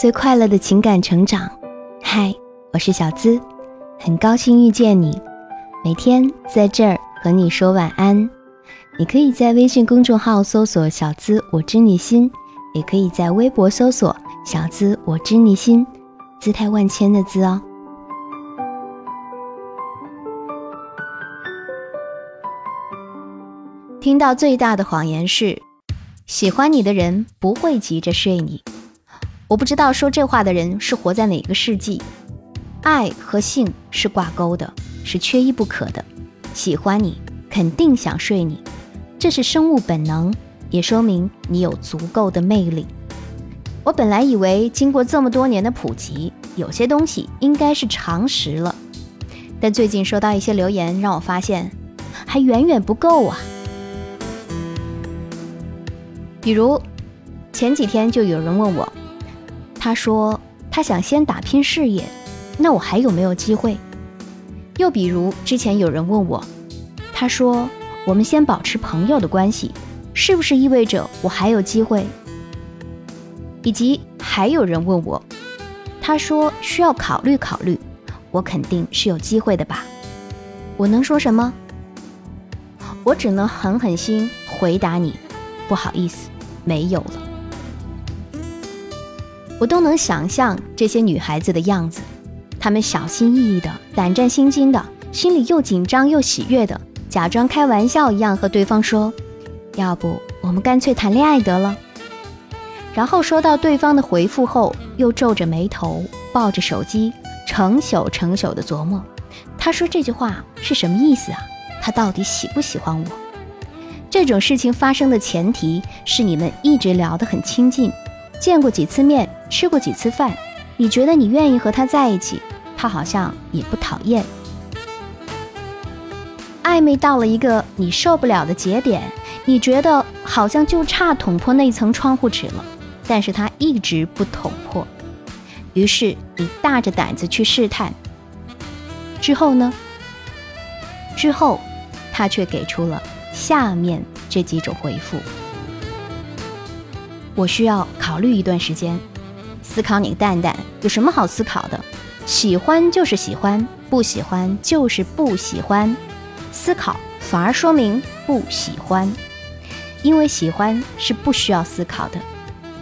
最快乐的情感成长。嗨，我是小资，很高兴遇见你。每天在这儿和你说晚安。你可以在微信公众号搜索“小资我知你心”，也可以在微博搜索“小资我知你心”，姿态万千的“资”哦。听到最大的谎言是，喜欢你的人不会急着睡你。我不知道说这话的人是活在哪个世纪。爱和性是挂钩的，是缺一不可的。喜欢你，肯定想睡你，这是生物本能，也说明你有足够的魅力。我本来以为经过这么多年的普及，有些东西应该是常识了，但最近收到一些留言，让我发现还远远不够啊。比如前几天就有人问我，他说他想先打拼事业，那我还有没有机会？又比如之前有人问我，他说我们先保持朋友的关系，是不是意味着我还有机会？以及还有人问我，他说需要考虑考虑，我肯定是有机会的吧？我能说什么？我只能狠狠心回答你。不好意思，没有了。我都能想象这些女孩子的样子，她们小心翼翼的、胆战心惊的，心里又紧张又喜悦的，假装开玩笑一样和对方说：“要不我们干脆谈恋爱得了。”然后收到对方的回复后，又皱着眉头，抱着手机，成宿成宿的琢磨，他说这句话是什么意思啊？他到底喜不喜欢我？这种事情发生的前提是你们一直聊得很亲近，见过几次面，吃过几次饭，你觉得你愿意和他在一起，他好像也不讨厌。暧昧到了一个你受不了的节点，你觉得好像就差捅破那层窗户纸了，但是他一直不捅破，于是你大着胆子去试探。之后呢？之后，他却给出了。下面这几种回复，我需要考虑一段时间，思考你个蛋蛋有什么好思考的？喜欢就是喜欢，不喜欢就是不喜欢，思考反而说明不喜欢，因为喜欢是不需要思考的，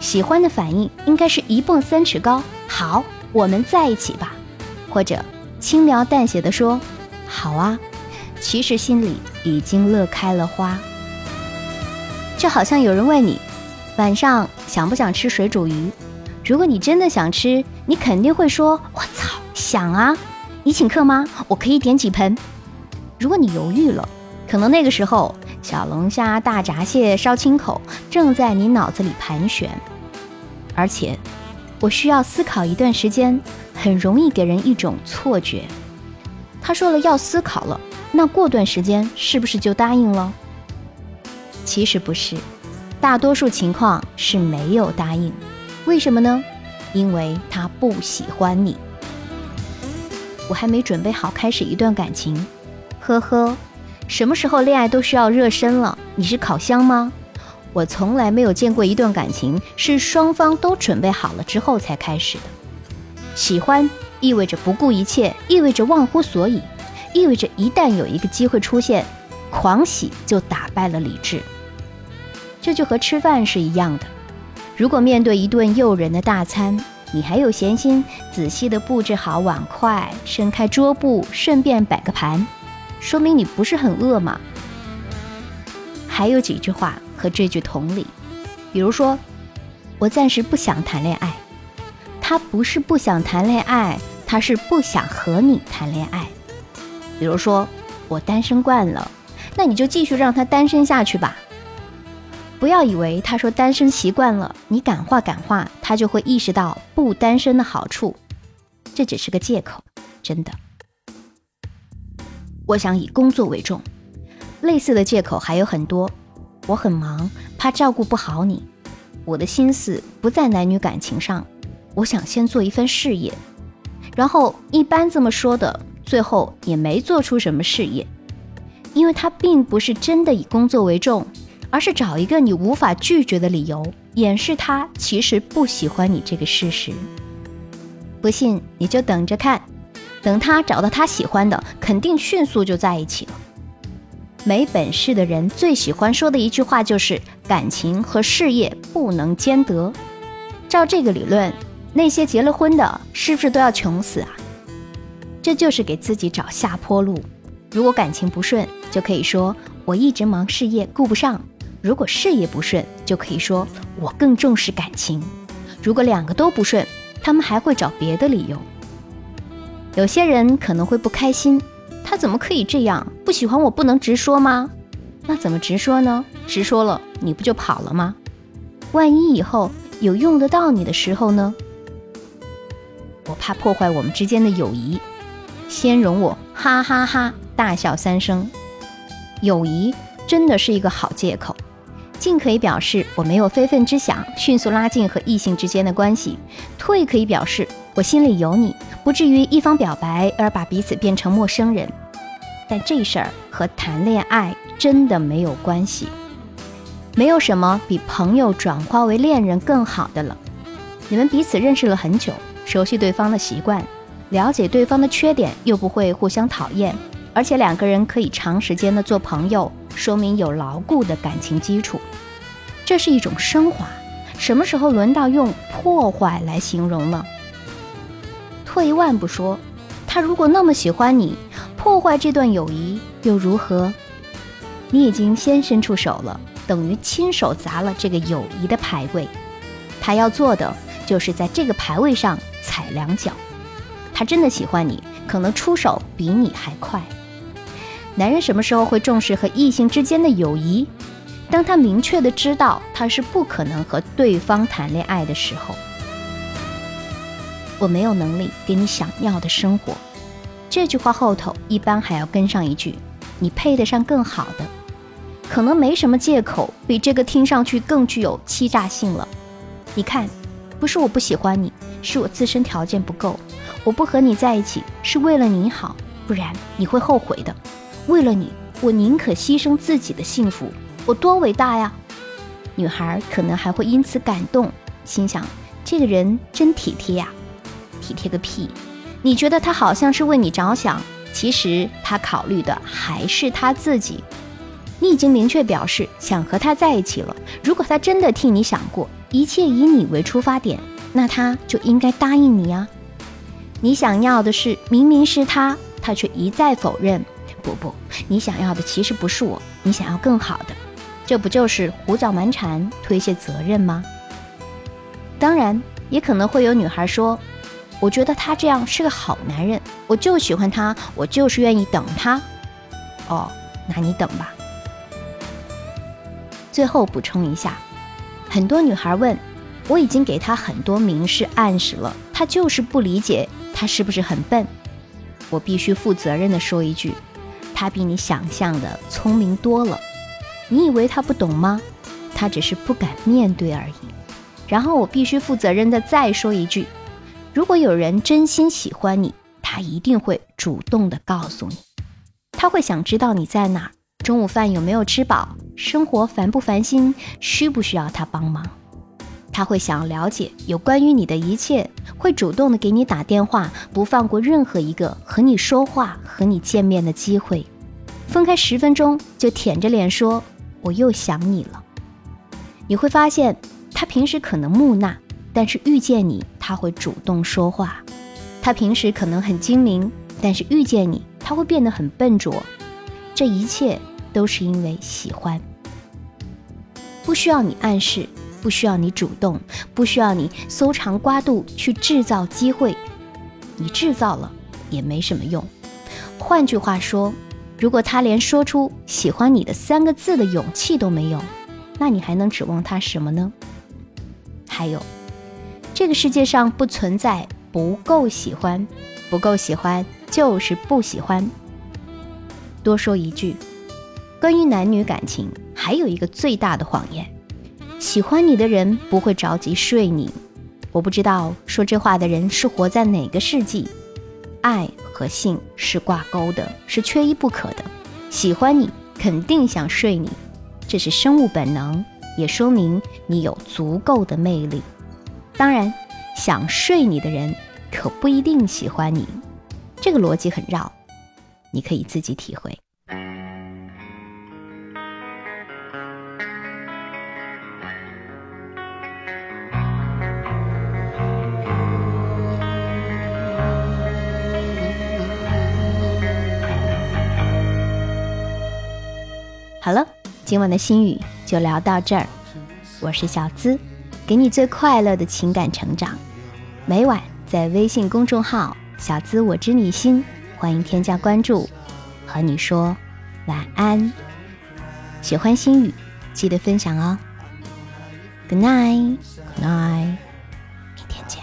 喜欢的反应应该是一蹦三尺高，好，我们在一起吧，或者轻描淡写的说，好啊。其实心里已经乐开了花，就好像有人问你晚上想不想吃水煮鱼，如果你真的想吃，你肯定会说：“我操，想啊！你请客吗？我可以点几盆。”如果你犹豫了，可能那个时候小龙虾、大闸蟹、烧青口正在你脑子里盘旋，而且我需要思考一段时间，很容易给人一种错觉。他说了要思考了。那过段时间是不是就答应了？其实不是，大多数情况是没有答应。为什么呢？因为他不喜欢你。我还没准备好开始一段感情，呵呵。什么时候恋爱都需要热身了？你是烤箱吗？我从来没有见过一段感情是双方都准备好了之后才开始的。喜欢意味着不顾一切，意味着忘乎所以。意味着一旦有一个机会出现，狂喜就打败了理智。这就和吃饭是一样的。如果面对一顿诱人的大餐，你还有闲心仔细地布置好碗筷，伸开桌布，顺便摆个盘，说明你不是很饿嘛。还有几句话和这句同理，比如说，我暂时不想谈恋爱。他不是不想谈恋爱，他是不想和你谈恋爱。比如说，我单身惯了，那你就继续让他单身下去吧。不要以为他说单身习惯了，你感化感化，他就会意识到不单身的好处。这只是个借口，真的。我想以工作为重，类似的借口还有很多。我很忙，怕照顾不好你。我的心思不在男女感情上，我想先做一份事业。然后一般这么说的。最后也没做出什么事业，因为他并不是真的以工作为重，而是找一个你无法拒绝的理由，掩饰他其实不喜欢你这个事实。不信你就等着看，等他找到他喜欢的，肯定迅速就在一起了。没本事的人最喜欢说的一句话就是“感情和事业不能兼得”。照这个理论，那些结了婚的是不是都要穷死啊？这就是给自己找下坡路。如果感情不顺，就可以说我一直忙事业顾不上；如果事业不顺，就可以说我更重视感情。如果两个都不顺，他们还会找别的理由。有些人可能会不开心。他怎么可以这样？不喜欢我不能直说吗？那怎么直说呢？直说了你不就跑了吗？万一以后有用得到你的时候呢？我怕破坏我们之间的友谊，先容我哈哈哈大笑三声。友谊真的是一个好借口，可以表示我没有非分之想，迅速拉近和异性之间的关系；退可以表示我心里有你。不至于一方表白而把彼此变成陌生人，但这事儿和谈恋爱真的没有关系。没有什么比朋友转化为恋人更好的了。你们彼此认识了很久，熟悉对方的习惯，了解对方的缺点，又不会互相讨厌，而且两个人可以长时间的做朋友，说明有牢固的感情基础。这是一种升华。什么时候轮到用破坏来形容了？退一万步说，他如果那么喜欢你，破坏这段友谊又如何？你已经先伸出手了，等于亲手砸了这个友谊的牌位。他要做的就是在这个牌位上踩两脚。他真的喜欢你，可能出手比你还快。男人什么时候会重视和异性之间的友谊？当他明确的知道他是不可能和对方谈恋爱的时候。我没有能力给你想要的生活，这句话后头一般还要跟上一句：“你配得上更好的。”可能没什么借口比这个听上去更具有欺诈性了。你看，不是我不喜欢你，是我自身条件不够。我不和你在一起是为了你好，不然你会后悔的。为了你，我宁可牺牲自己的幸福。我多伟大呀！女孩可能还会因此感动，心想：这个人真体贴呀。体贴个屁！你觉得他好像是为你着想，其实他考虑的还是他自己。你已经明确表示想和他在一起了。如果他真的替你想过，一切以你为出发点，那他就应该答应你呀。你想要的是明明是他，他却一再否认。不不，你想要的其实不是我，你想要更好的，这不就是胡搅蛮缠、推卸责任吗？当然，也可能会有女孩说。我觉得他这样是个好男人，我就喜欢他，我就是愿意等他。哦，那你等吧。最后补充一下，很多女孩问，我已经给他很多明示暗示了，他就是不理解，他是不是很笨？我必须负责任的说一句，他比你想象的聪明多了。你以为他不懂吗？他只是不敢面对而已。然后我必须负责任的再说一句。如果有人真心喜欢你，他一定会主动的告诉你，他会想知道你在哪儿，中午饭有没有吃饱，生活烦不烦心，需不需要他帮忙。他会想了解有关于你的一切，会主动的给你打电话，不放过任何一个和你说话、和你见面的机会。分开十分钟就舔着脸说我又想你了。你会发现他平时可能木讷。但是遇见你，他会主动说话。他平时可能很精明，但是遇见你，他会变得很笨拙。这一切都是因为喜欢。不需要你暗示，不需要你主动，不需要你搜肠刮肚去制造机会。你制造了也没什么用。换句话说，如果他连说出喜欢你的三个字的勇气都没有，那你还能指望他什么呢？还有。这个世界上不存在不够喜欢，不够喜欢就是不喜欢。多说一句，关于男女感情，还有一个最大的谎言：喜欢你的人不会着急睡你。我不知道说这话的人是活在哪个世纪。爱和性是挂钩的，是缺一不可的。喜欢你肯定想睡你，这是生物本能，也说明你有足够的魅力。当然，想睡你的人可不一定喜欢你，这个逻辑很绕，你可以自己体会。好了，今晚的心语就聊到这儿。我是小资，给你最快乐的情感成长。每晚在微信公众号“小资我知你心”，欢迎添加关注，和你说晚安。喜欢心语，记得分享哦。Good night，Good night，明天见。